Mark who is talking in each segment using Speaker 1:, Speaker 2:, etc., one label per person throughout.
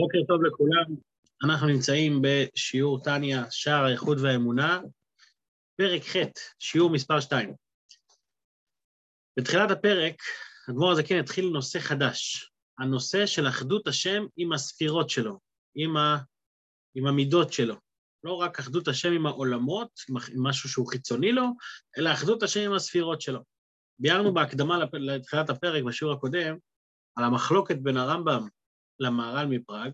Speaker 1: בוקר טוב לכולם, אנחנו נמצאים בשיעור טניה, שער האיכות והאמונה, פרק ח', שיעור מספר 2. בתחילת הפרק, אדמו"ר הזקן התחיל נושא חדש, הנושא של אחדות השם עם הספירות שלו, עם, ה... עם המידות שלו. לא רק אחדות השם עם העולמות, עם משהו שהוא חיצוני לו, אלא אחדות השם עם הספירות שלו. ביארנו בהקדמה לתחילת הפרק, בשיעור הקודם, על המחלוקת בין הרמב"ם למהר"ל מפראג,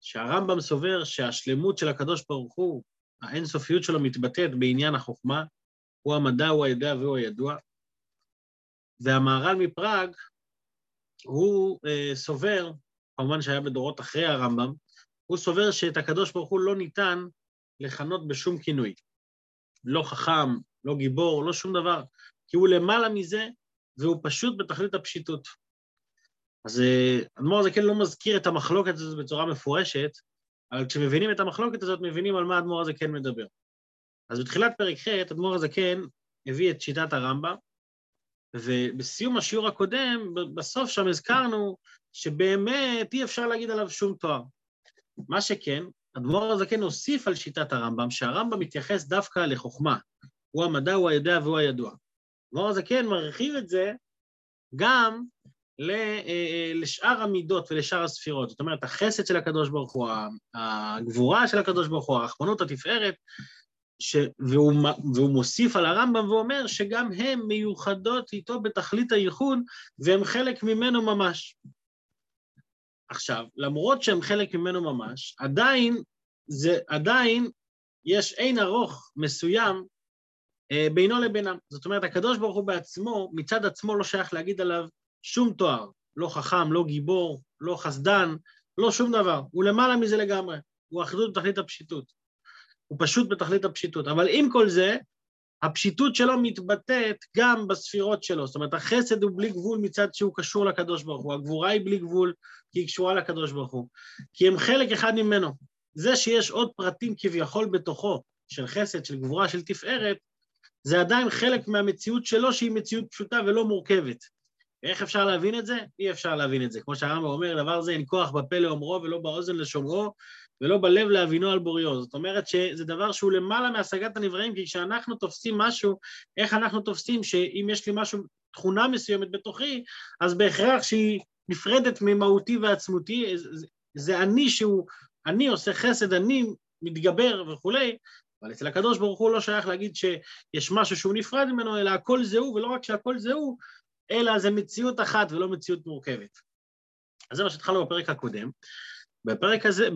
Speaker 1: שהרמב"ם סובר שהשלמות של הקדוש ברוך הוא, האינסופיות שלו מתבטאת בעניין החוכמה, הוא המדע, הוא הידע והוא הידוע. והמהר"ל מפראג, הוא אה, סובר, כמובן שהיה בדורות אחרי הרמב"ם, הוא סובר שאת הקדוש ברוך הוא לא ניתן לכנות בשום כינוי. לא חכם, לא גיבור, לא שום דבר, כי הוא למעלה מזה, והוא פשוט בתכלית הפשיטות. אז אדמו"ר הזקן לא מזכיר את המחלוקת הזאת בצורה מפורשת, אבל כשמבינים את המחלוקת הזאת, מבינים על מה אדמו"ר הזקן מדבר. אז בתחילת פרק ח', אדמו"ר הזקן הביא את שיטת הרמב"ם, ובסיום השיעור הקודם, בסוף שם הזכרנו שבאמת אי אפשר להגיד עליו שום תואר. מה שכן, אדמו"ר הזקן הוסיף על שיטת הרמב"ם, שהרמב"ם מתייחס דווקא לחוכמה. הוא המדע, הוא הידע והוא הידוע. אדמו"ר הזקן מרחיב את זה גם אה, אה, לשאר המידות ולשאר הספירות. זאת אומרת, החסד של הקדוש ברוך הוא, הגבורה של הקדוש ברוך הוא, הרחמנות, התפארת, ש... והוא, והוא מוסיף על הרמב"ם ואומר שגם הן מיוחדות איתו בתכלית הייחוד, והן חלק ממנו ממש. עכשיו, למרות שהן חלק ממנו ממש, עדיין, זה, עדיין יש אין ארוך מסוים אה, בינו לבינם. זאת אומרת, הקדוש ברוך הוא בעצמו, מצד עצמו לא שייך להגיד עליו שום תואר, לא חכם, לא גיבור, לא חסדן, לא שום דבר. הוא למעלה מזה לגמרי, הוא אחדות בתכלית הפשיטות. הוא פשוט בתכלית הפשיטות. אבל עם כל זה, הפשיטות שלו מתבטאת גם בספירות שלו. זאת אומרת, החסד הוא בלי גבול מצד שהוא קשור לקדוש ברוך הוא, הגבורה היא בלי גבול כי היא קשורה לקדוש ברוך הוא. כי הם חלק אחד ממנו. זה שיש עוד פרטים כביכול בתוכו, של חסד, של גבורה, של תפארת, זה עדיין חלק מהמציאות שלו שהיא מציאות פשוטה ולא מורכבת. איך אפשר להבין את זה? אי אפשר להבין את זה. כמו שהרמב"ם אומר, דבר זה אין כוח בפה לאומרו ולא באוזן לשומרו ולא בלב להבינו על בוריו. זאת אומרת שזה דבר שהוא למעלה מהשגת הנבראים, כי כשאנחנו תופסים משהו, איך אנחנו תופסים שאם יש לי משהו, תכונה מסוימת בתוכי, אז בהכרח שהיא נפרדת ממהותי ועצמותי, זה אני שהוא, אני עושה חסד, אני מתגבר וכולי, אבל אצל הקדוש ברוך הוא לא שייך להגיד שיש משהו שהוא נפרד ממנו, אלא הכל זה הוא, ולא רק שהכל זה הוא, אלא זה מציאות אחת ולא מציאות מורכבת. אז זה מה שהתחלנו בפרק הקודם. בפרק הזה,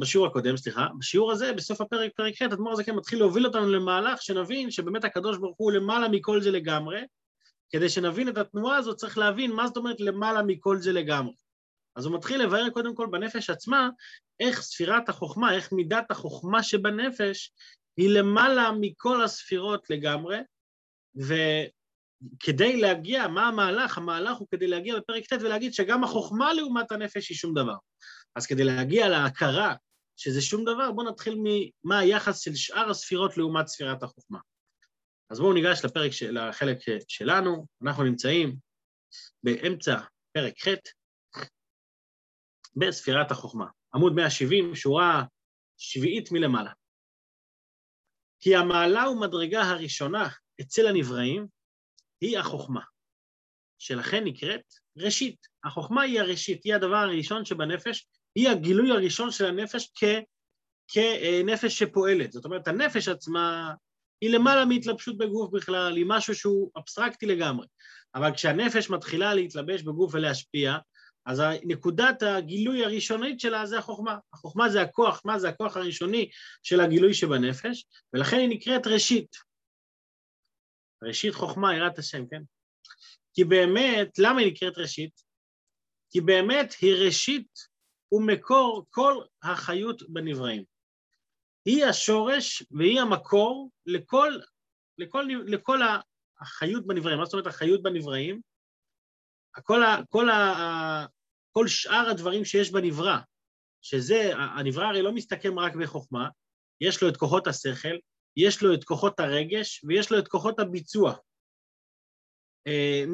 Speaker 1: בשיעור הקודם, סליחה, בשיעור הזה, בסוף הפרק, פרק ח', אדמו"ר הזה כן מתחיל להוביל אותנו למהלך שנבין שבאמת הקדוש ברוך הוא למעלה מכל זה לגמרי. כדי שנבין את התנועה הזאת צריך להבין מה זאת אומרת למעלה מכל זה לגמרי. אז הוא מתחיל לבאר קודם כל בנפש עצמה איך ספירת החוכמה, איך מידת החוכמה שבנפש היא למעלה מכל הספירות לגמרי, ו... כדי להגיע, מה המהלך? המהלך הוא כדי להגיע בפרק ט' ולהגיד שגם החוכמה לעומת הנפש היא שום דבר. אז כדי להגיע להכרה שזה שום דבר, בואו נתחיל ממה היחס של שאר הספירות לעומת ספירת החוכמה. אז בואו ניגש לפרק, של, לחלק שלנו, אנחנו נמצאים באמצע פרק ח' בספירת החוכמה. עמוד 170, שורה שביעית מלמעלה. כי המעלה ומדרגה הראשונה אצל הנבראים היא החוכמה, שלכן נקראת ראשית. החוכמה היא הראשית, היא הדבר הראשון שבנפש, היא הגילוי הראשון של הנפש כ, כנפש שפועלת. זאת אומרת, הנפש עצמה היא למעלה מהתלבשות בגוף בכלל, היא משהו שהוא אבסטרקטי לגמרי. אבל כשהנפש מתחילה להתלבש בגוף ולהשפיע, אז נקודת הגילוי הראשונית שלה זה החוכמה. החוכמה זה הכוח, מה זה הכוח הראשוני של הגילוי שבנפש, ולכן היא נקראת ראשית. ראשית חוכמה, יראת השם, כן? כי באמת, למה היא נקראת ראשית? כי באמת היא ראשית ומקור כל החיות בנבראים. היא השורש והיא המקור לכל, לכל, לכל החיות בנבראים. מה זאת אומרת החיות בנבראים? כל, ה, כל, ה, כל שאר הדברים שיש בנברא, שזה, הנברא הרי לא מסתכם רק בחוכמה, יש לו את כוחות השכל, יש לו את כוחות הרגש ויש לו את כוחות הביצוע. אה,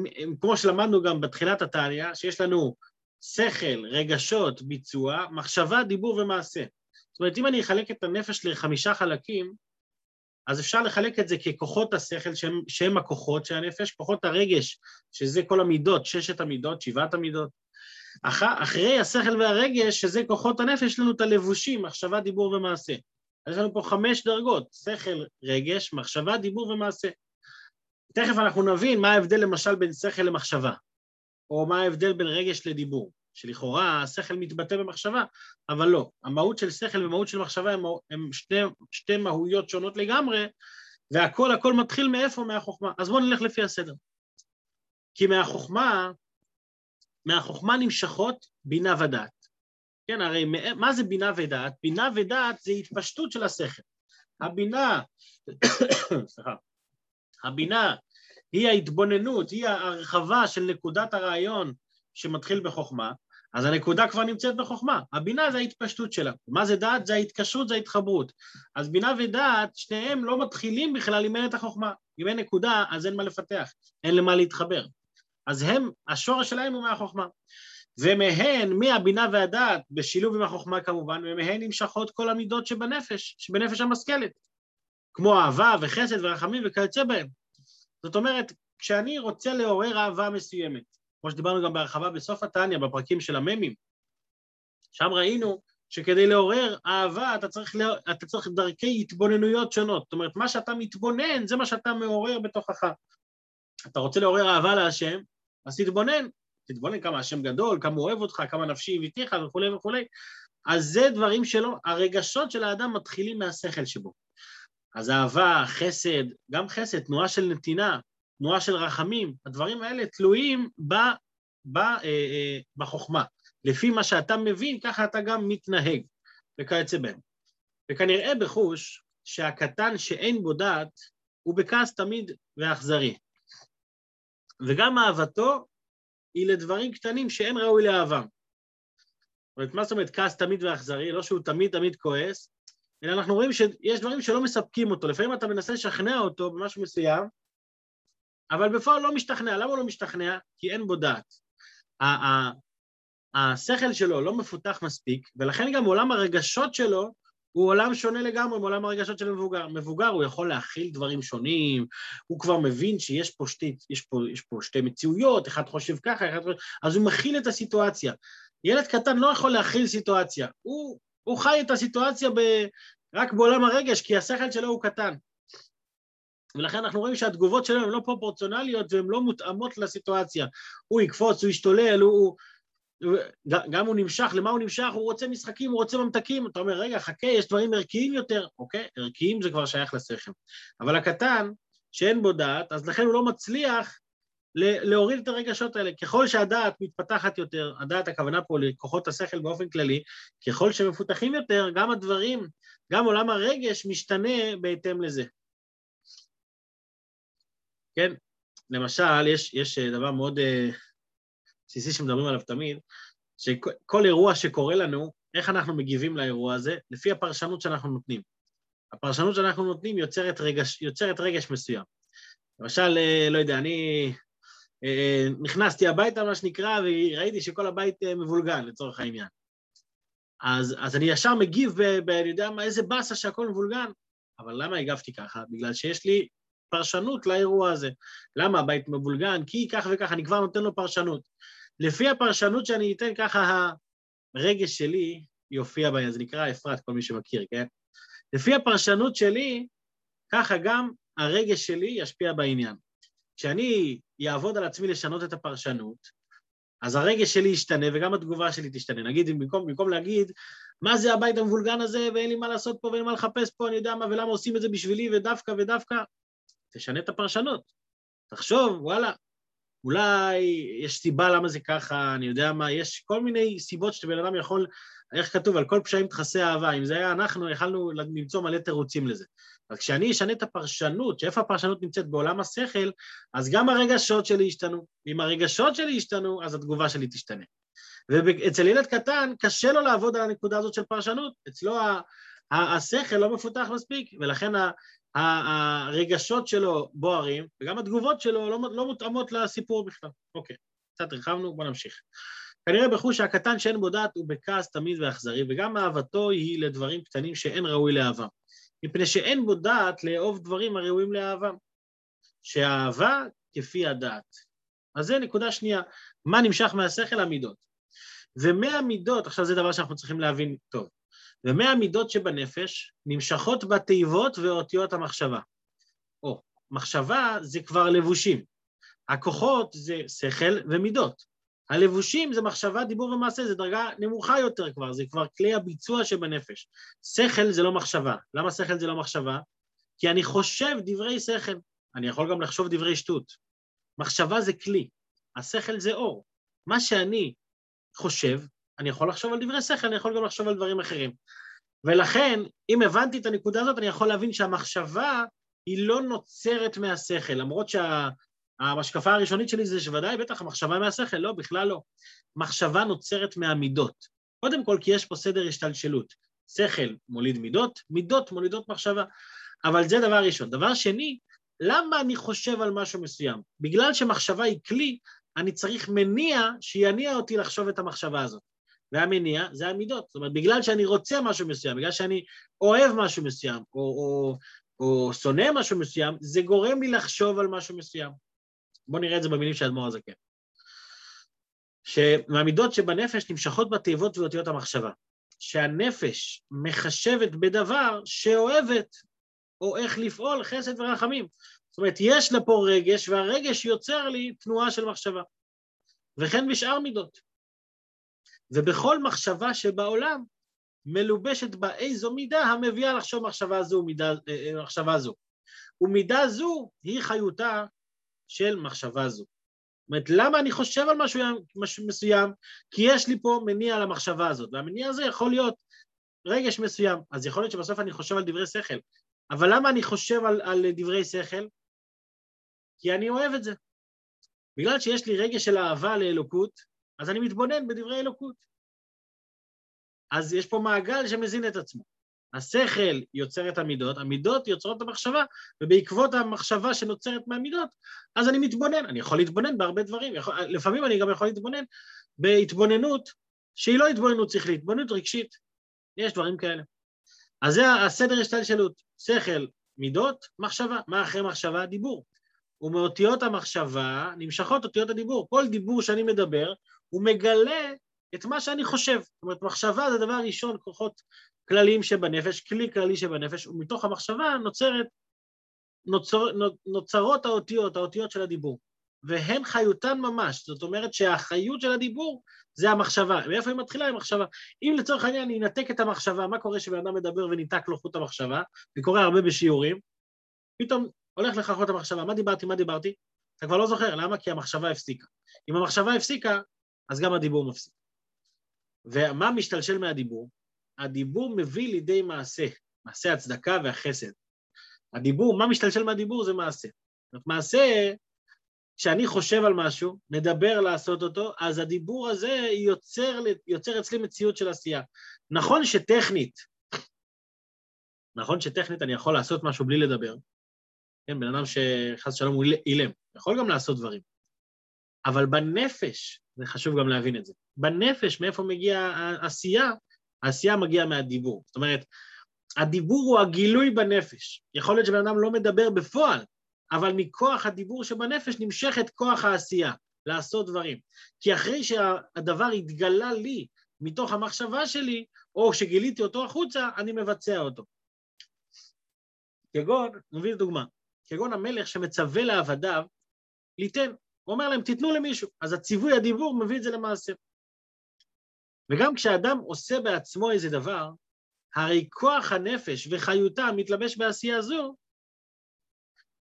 Speaker 1: כמו שלמדנו גם בתחילת התניא, שיש לנו שכל, רגשות, ביצוע, מחשבה, דיבור ומעשה. זאת אומרת, אם אני אחלק את הנפש לחמישה חלקים, אז אפשר לחלק את זה ככוחות השכל, שהם, שהם הכוחות של הנפש, כוחות הרגש, שזה כל המידות, ששת המידות, שבעת המידות. אח, אחרי השכל והרגש, שזה כוחות הנפש, יש לנו את הלבושים, מחשבה, דיבור ומעשה. יש לנו פה חמש דרגות, שכל, רגש, מחשבה, דיבור ומעשה. תכף אנחנו נבין מה ההבדל למשל בין שכל למחשבה, או מה ההבדל בין רגש לדיבור, שלכאורה השכל מתבטא במחשבה, אבל לא. המהות של שכל ומהות של מחשבה הם, הם שתי, שתי מהויות שונות לגמרי, והכל הכל מתחיל מאיפה? מהחוכמה. אז בואו נלך לפי הסדר. כי מהחוכמה, מהחוכמה נמשכות בינה ודעת. כן, הרי מה זה בינה ודעת? בינה ודעת זה התפשטות של השכל. הבינה, סליחה, הבינה היא ההתבוננות, היא ההרחבה של נקודת הרעיון שמתחיל בחוכמה, אז הנקודה כבר נמצאת בחוכמה. הבינה זה ההתפשטות שלה. מה זה דעת? זה ההתקשרות, זה ההתחברות. אז בינה ודעת, שניהם לא מתחילים בכלל אם אין את החוכמה. אם אין נקודה, אז אין מה לפתח, אין למה להתחבר. אז הם, השורש שלהם הוא מהחוכמה. ומהן, מהבינה והדעת, בשילוב עם החוכמה כמובן, ומהן נמשכות כל המידות שבנפש, שבנפש המשכלת, כמו אהבה וחסד ורחמים וכיוצא בהם. זאת אומרת, כשאני רוצה לעורר אהבה מסוימת, כמו שדיברנו גם בהרחבה בסוף התניא, בפרקים של הממים, שם ראינו שכדי לעורר אהבה אתה צריך, אתה צריך דרכי התבוננויות שונות. זאת אומרת, מה שאתה מתבונן זה מה שאתה מעורר בתוכך. אתה רוצה לעורר אהבה להשם, אז תתבונן, תתבונן כמה השם גדול, כמה הוא אוהב אותך, כמה נפשי הביתיך וכולי וכולי. אז זה דברים שלא, הרגשות של האדם מתחילים מהשכל שבו. אז אהבה, חסד, גם חסד, תנועה של נתינה, תנועה של רחמים, הדברים האלה תלויים ב, ב, אה, אה, בחוכמה. לפי מה שאתה מבין, ככה אתה גם מתנהג, וכיוצא בהם. וכנראה בחוש שהקטן שאין בו דעת, הוא בכעס תמיד ואכזרי. וגם אהבתו היא לדברים קטנים שאין ראוי לאהבה. זאת אומרת, מה זאת אומרת כעס תמיד ואכזרי? לא שהוא תמיד תמיד כועס, אלא אנחנו רואים שיש דברים שלא מספקים אותו. לפעמים אתה מנסה לשכנע אותו במשהו מסוים, אבל בפועל לא משתכנע. למה הוא לא משתכנע? כי אין בו דעת. השכל שלו לא מפותח מספיק, ולכן גם עולם הרגשות שלו הוא עולם שונה לגמרי מעולם הרגשות של מבוגר. מבוגר הוא יכול להכיל דברים שונים, הוא כבר מבין שיש פה שתי, יש פה, יש פה שתי מציאויות, אחד חושב ככה, אחד חושב... אז הוא מכיל את הסיטואציה. ילד קטן לא יכול להכיל סיטואציה, הוא, הוא חי את הסיטואציה ב, רק בעולם הרגש, כי השכל שלו הוא קטן. ולכן אנחנו רואים שהתגובות שלו הן לא פרופורציונליות והן לא מותאמות לסיטואציה. הוא יקפוץ, הוא ישתולל, הוא... גם הוא נמשך, למה הוא נמשך? הוא רוצה משחקים, הוא רוצה ממתקים. אתה אומר, רגע, חכה, יש דברים ערכיים יותר. אוקיי, ערכיים זה כבר שייך לשכל. אבל הקטן, שאין בו דעת, אז לכן הוא לא מצליח להוריד את הרגשות האלה. ככל שהדעת מתפתחת יותר, הדעת הכוונה פה לכוחות השכל באופן כללי, ככל שמפותחים יותר, גם הדברים, גם עולם הרגש משתנה בהתאם לזה. כן, למשל, יש, יש דבר מאוד uh, בסיסי שמדברים עליו תמיד, שכל אירוע שקורה לנו, איך אנחנו מגיבים לאירוע הזה? לפי הפרשנות שאנחנו נותנים. הפרשנות שאנחנו נותנים יוצרת רגש, יוצרת רגש מסוים. למשל, uh, לא יודע, אני uh, נכנסתי הביתה, מה שנקרא, וראיתי שכל הבית uh, מבולגן, לצורך העניין. אז, אז אני ישר מגיב, ב, ב, אני יודע מה, איזה באסה שהכל מבולגן. אבל למה הגבתי ככה? בגלל שיש לי פרשנות לאירוע הזה. למה הבית מבולגן? כי כך וכך, אני כבר נותן לו פרשנות. לפי הפרשנות שאני אתן, ככה הרגש שלי יופיע בעניין, זה נקרא אפרת, כל מי שמכיר, כן? לפי הפרשנות שלי, ככה גם הרגש שלי ישפיע בעניין. כשאני אעבוד על עצמי לשנות את הפרשנות, אז הרגש שלי ישתנה וגם התגובה שלי תשתנה. נגיד, במקום, במקום להגיד, מה זה הבית המבולגן הזה ואין לי מה לעשות פה ואין לי מה לחפש פה, אני יודע מה, ולמה עושים את זה בשבילי ודווקא ודווקא, תשנה את הפרשנות. תחשוב, וואלה, אולי יש סיבה למה זה ככה, אני יודע מה, יש כל מיני סיבות שבן אדם יכול, איך כתוב, על כל פשעים תכסה אהבה, אם זה היה אנחנו, יכלנו למצוא מלא תירוצים לזה. אז כשאני אשנה את הפרשנות, שאיפה הפרשנות נמצאת בעולם השכל, אז גם הרגשות שלי ישתנו. אם הרגשות שלי ישתנו, אז התגובה שלי תשתנה. ואצל ילד קטן קשה לו לעבוד על הנקודה הזאת של פרשנות, אצלו השכל לא מפותח מספיק, ולכן הרגשות שלו בוערים, וגם התגובות שלו לא, לא מותאמות לסיפור בכלל. אוקיי, קצת הרחבנו, בואו נמשיך. כנראה בחוש הקטן שאין בו דעת הוא בכעס תמיד ואכזרי, וגם אהבתו היא לדברים קטנים שאין ראוי לאהבה. מפני שאין בו דעת לאהוב דברים הראויים לאהבה. שהאהבה כפי הדעת. אז זה נקודה שנייה. מה נמשך מהשכל? המידות. ומהמידות, עכשיו זה דבר שאנחנו צריכים להבין טוב, ומהמידות שבנפש נמשכות בתיבות ואותיות המחשבה. או, מחשבה זה כבר לבושים. הכוחות זה שכל ומידות. הלבושים זה מחשבה, דיבור ומעשה, זה דרגה נמוכה יותר כבר, זה כבר כלי הביצוע שבנפש. שכל זה לא מחשבה. למה שכל זה לא מחשבה? כי אני חושב דברי שכל. אני יכול גם לחשוב דברי שטות. מחשבה זה כלי, השכל זה אור. מה שאני חושב, אני יכול לחשוב על דברי שכל, אני יכול גם לחשוב על דברים אחרים. ולכן, אם הבנתי את הנקודה הזאת, אני יכול להבין שהמחשבה היא לא נוצרת מהשכל, למרות שההשקפה הראשונית שלי זה שוודאי, בטח, המחשבה מהשכל, לא, בכלל לא. מחשבה נוצרת מהמידות. קודם כל, כי יש פה סדר השתלשלות. שכל מוליד מידות, מידות מולידות מחשבה. אבל זה דבר ראשון. דבר שני, למה אני חושב על משהו מסוים? בגלל שמחשבה היא כלי, אני צריך מניע שיניע אותי לחשוב את המחשבה הזאת. והמניע זה המידות. זאת אומרת, בגלל שאני רוצה משהו מסוים, בגלל שאני אוהב משהו מסוים, או, או, או שונא משהו מסוים, זה גורם לי לחשוב על משהו מסוים. בואו נראה את זה במילים של אדמו"ר הזקן. שמהמידות שבנפש נמשכות בתיבות ואותיות המחשבה. שהנפש מחשבת בדבר שאוהבת, או איך לפעול חסד ורחמים. זאת אומרת, יש לה פה רגש, והרגש יוצר לי תנועה של מחשבה. וכן בשאר מידות. ובכל מחשבה שבעולם מלובשת בה איזו מידה המביאה לחשוב מחשבה זו, מידה, אה, אה, מחשבה זו. ומידה זו היא חיותה של מחשבה זו. זאת אומרת, למה אני חושב על משהו, משהו מסוים? כי יש לי פה מניע למחשבה הזאת, והמניע הזה יכול להיות רגש מסוים. אז יכול להיות שבסוף אני חושב על דברי שכל. אבל למה אני חושב על, על דברי שכל? כי אני אוהב את זה. בגלל שיש לי רגש של אהבה לאלוקות, אז אני מתבונן בדברי אלוקות. אז יש פה מעגל שמזין את עצמו. השכל יוצר את המידות, המידות יוצרות את המחשבה, ובעקבות המחשבה שנוצרת מהמידות, אז אני מתבונן. אני יכול להתבונן בהרבה דברים. יכול, לפעמים אני גם יכול להתבונן בהתבוננות שהיא לא התבוננות שכלית, התבוננות רגשית. יש דברים כאלה. אז זה הסדר השתלשלות. שכל, מידות, מחשבה. מה אחרי מחשבה? דיבור. ומאותיות המחשבה נמשכות אותיות הדיבור. כל דיבור שאני מדבר, הוא מגלה את מה שאני חושב. זאת אומרת, מחשבה זה דבר ראשון, כוחות כלליים שבנפש, כלי כללי שבנפש, ומתוך המחשבה נוצרת, נוצר, נוצרות האותיות, האותיות של הדיבור. והן חיותן ממש, זאת אומרת שהחיות של הדיבור זה המחשבה. מאיפה היא מתחילה? עם מחשבה. אם לצורך העניין אני אנתק את המחשבה, מה קורה כשבן אדם מדבר וניתק לו חוט המחשבה? זה קורה הרבה בשיעורים, פתאום הולך לך חוט המחשבה, מה דיברתי, מה דיברתי? אתה כבר לא זוכר, למה? כי המחשבה הפסיקה. אם המחשבה הפסיקה, אז גם הדיבור מפסיק. ומה משתלשל מהדיבור? הדיבור מביא לידי מעשה, מעשה הצדקה והחסד. הדיבור, מה משתלשל מהדיבור זה מעשה. זאת אומרת, מעשה, כשאני חושב על משהו, מדבר לעשות אותו, אז הדיבור הזה יוצר, יוצר אצלי מציאות של עשייה. נכון שטכנית, נכון שטכנית אני יכול לעשות משהו בלי לדבר, כן, בן אדם שחס ושלום הוא אילם, יכול גם לעשות דברים. אבל בנפש, זה חשוב גם להבין את זה, בנפש, מאיפה מגיעה העשייה? העשייה מגיעה מהדיבור. זאת אומרת, הדיבור הוא הגילוי בנפש. יכול להיות שבן אדם לא מדבר בפועל, אבל מכוח הדיבור שבנפש נמשך את כוח העשייה, לעשות דברים. כי אחרי שהדבר התגלה לי מתוך המחשבה שלי, או שגיליתי אותו החוצה, אני מבצע אותו. כגון, נביא דוגמה, כגון המלך שמצווה לעבדיו ליתן. הוא אומר להם, תיתנו למישהו. אז הציווי הדיבור מביא את זה למעשה. וגם כשאדם עושה בעצמו איזה דבר, הרי כוח הנפש וחיותה מתלבש בעשייה זו,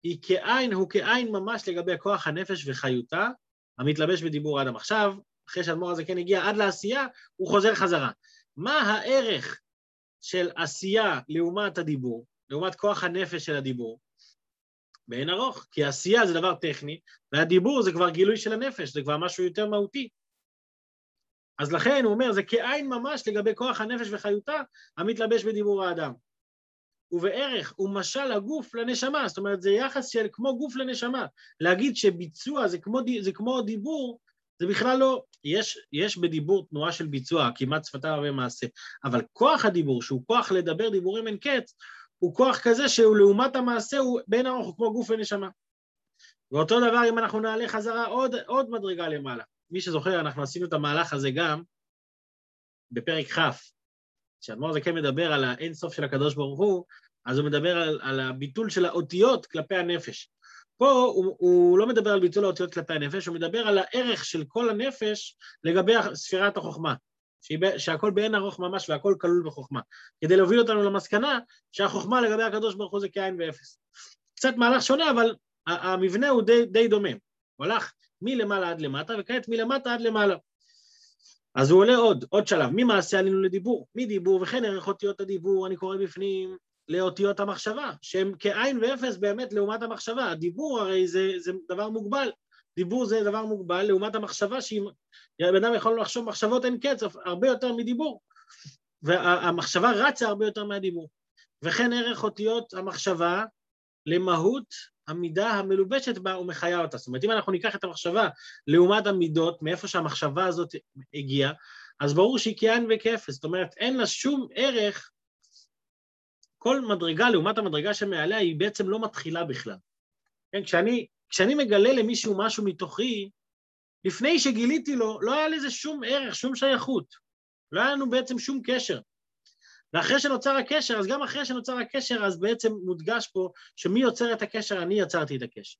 Speaker 1: היא כאין, הוא כאין ממש לגבי כוח הנפש וחיותה, המתלבש בדיבור אדם. עכשיו, אחרי שהאדמו"ר הזה כן הגיע עד לעשייה, הוא חוזר חזרה. מה הערך של עשייה לעומת הדיבור, לעומת כוח הנפש של הדיבור? באין ארוך, כי עשייה זה דבר טכני, והדיבור זה כבר גילוי של הנפש, זה כבר משהו יותר מהותי. אז לכן הוא אומר, זה כעין ממש לגבי כוח הנפש וחיותה המתלבש בדיבור האדם. ובערך הוא משל הגוף לנשמה, זאת אומרת זה יחס של כמו גוף לנשמה. להגיד שביצוע זה כמו, זה כמו דיבור, זה בכלל לא, יש, יש בדיבור תנועה של ביצוע, כמעט שפתיו הרבה מעשה, אבל כוח הדיבור, שהוא כוח לדבר דיבורים אין קץ, הוא כוח כזה שהוא לעומת המעשה, הוא בין ארוך, הוא כמו גוף ונשמה. ואותו דבר אם אנחנו נעלה חזרה עוד, עוד מדרגה למעלה. מי שזוכר, אנחנו עשינו את המהלך הזה גם בפרק כ', כשאדמו"ר כן מדבר על האין סוף של הקדוש ברוך הוא, אז הוא מדבר על, על הביטול של האותיות כלפי הנפש. פה הוא, הוא לא מדבר על ביטול האותיות כלפי הנפש, הוא מדבר על הערך של כל הנפש לגבי ספירת החוכמה, שהכל בעין ארוך ממש והכל כלול בחוכמה, כדי להוביל אותנו למסקנה שהחוכמה לגבי הקדוש ברוך הוא זה כאין ואפס. קצת מהלך שונה, אבל המבנה הוא די, די דומה. הוא הלך מלמעלה עד למטה, וכעת מלמטה עד למעלה. אז הוא עולה עוד, עוד שלב, ממעשה עלינו לדיבור, מדיבור וכן ערך אותיות הדיבור, אני קורא בפנים, לאותיות המחשבה, שהן כאין ואפס באמת לעומת המחשבה. הדיבור הרי זה, זה דבר מוגבל. דיבור זה דבר מוגבל לעומת המחשבה, שאם בן אדם יכול לחשוב מחשבות אין קץ, הרבה יותר מדיבור. והמחשבה רצה הרבה יותר מהדיבור. וכן ערך אותיות המחשבה למהות המידה המלובשת בה ומחיה אותה. זאת אומרת, אם אנחנו ניקח את המחשבה לעומת המידות, מאיפה שהמחשבה הזאת הגיעה, אז ברור שהיא כאין וכאפס. זאת אומרת, אין לה שום ערך כל מדרגה לעומת המדרגה שמעליה היא בעצם לא מתחילה בכלל. כן, כשאני, כשאני מגלה למישהו משהו מתוכי, לפני שגיליתי לו, לא היה לזה שום ערך, שום שייכות. לא היה לנו בעצם שום קשר. ואחרי שנוצר הקשר, אז גם אחרי שנוצר הקשר, אז בעצם מודגש פה שמי יוצר את הקשר, אני יצרתי את הקשר.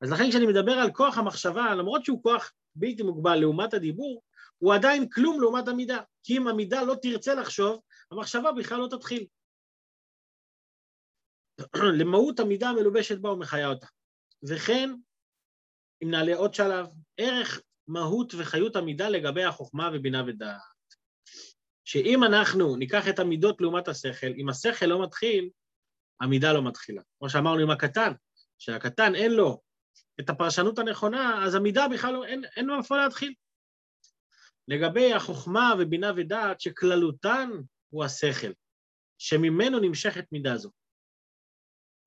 Speaker 1: אז לכן כשאני מדבר על כוח המחשבה, למרות שהוא כוח בלתי מוגבל לעומת הדיבור, הוא עדיין כלום לעומת המידה. כי אם המידה לא תרצה לחשוב, המחשבה בכלל לא תתחיל. למהות המידה המלובשת בה ומחיה אותה. וכן, אם נעלה עוד שלב, ערך מהות וחיות המידה לגבי החוכמה ובינה ודעת. שאם אנחנו ניקח את המידות לעומת השכל, אם השכל לא מתחיל, המידה לא מתחילה. כמו שאמרנו עם הקטן, שהקטן אין לו את הפרשנות הנכונה, אז המידה בכלל לא, אין, אין לו איפה להתחיל. לגבי החוכמה ובינה ודעת, שכללותן הוא השכל, שממנו נמשכת מידה זו.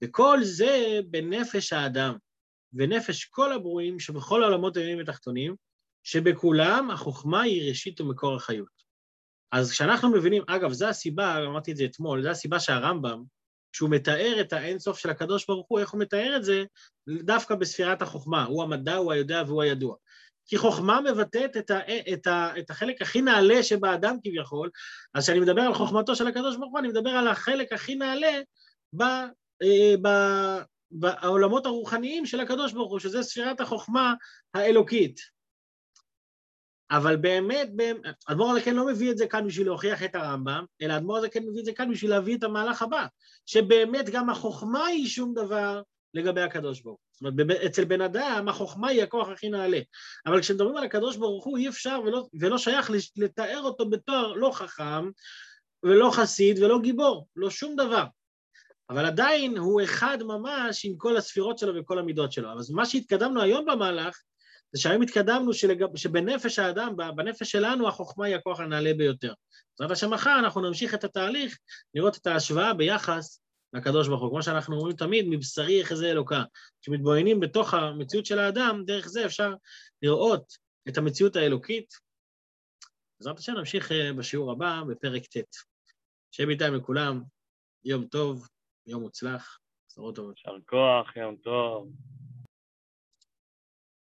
Speaker 1: וכל זה בנפש האדם, ונפש כל הברואים שבכל העולמות העליונים ותחתונים, שבכולם החוכמה היא ראשית ומקור החיות. אז כשאנחנו מבינים, אגב, זו הסיבה, אמרתי את זה אתמול, זו הסיבה שהרמב"ם, כשהוא מתאר את האינסוף של הקדוש ברוך הוא, איך הוא מתאר את זה? דווקא בספירת החוכמה. הוא המדע, הוא היודע והוא הידוע. כי חוכמה מבטאת את, ה, את, ה, את החלק הכי נעלה שבאדם כביכול, אז כשאני מדבר על חוכמתו של הקדוש ברוך הוא, אני מדבר על החלק הכי נעלה ב, אה, ב, בעולמות הרוחניים של הקדוש ברוך הוא, שזה ספירת החוכמה האלוקית. אבל באמת, אדמו"ר הזקן לא מביא את זה כאן בשביל להוכיח את הרמב"ם, אלא אדמו"ר הזקן מביא את זה כאן בשביל להביא את המהלך הבא, שבאמת גם החוכמה היא שום דבר לגבי הקדוש ברוך הוא. זאת אומרת, אצל בן אדם החוכמה היא הכוח הכי נעלה. אבל כשמדברים על הקדוש ברוך הוא, אי אפשר ולא, ולא שייך לתאר אותו בתואר לא חכם, ולא חסיד, ולא גיבור, לא שום דבר. אבל עדיין הוא אחד ממש עם כל הספירות שלו וכל המידות שלו. אבל מה שהתקדמנו היום במהלך, זה שהיום התקדמנו שלג... שבנפש האדם, בנפש שלנו, החוכמה היא הכוח הנעלה ביותר. בעזרת השם מחר אנחנו נמשיך את התהליך, לראות את ההשוואה ביחס לקדוש ברוך הוא. כמו שאנחנו אומרים תמיד, מבשרי יחזה אלוקה. כשמתבוננים בתוך המציאות של האדם, דרך זה אפשר לראות את המציאות האלוקית. בעזרת השם נמשיך אה, בשיעור הבא, בפרק ט'. שיהיה בינתיים לכולם, יום טוב, יום מוצלח, בשורות טובות.
Speaker 2: יישר כוח, יום טוב.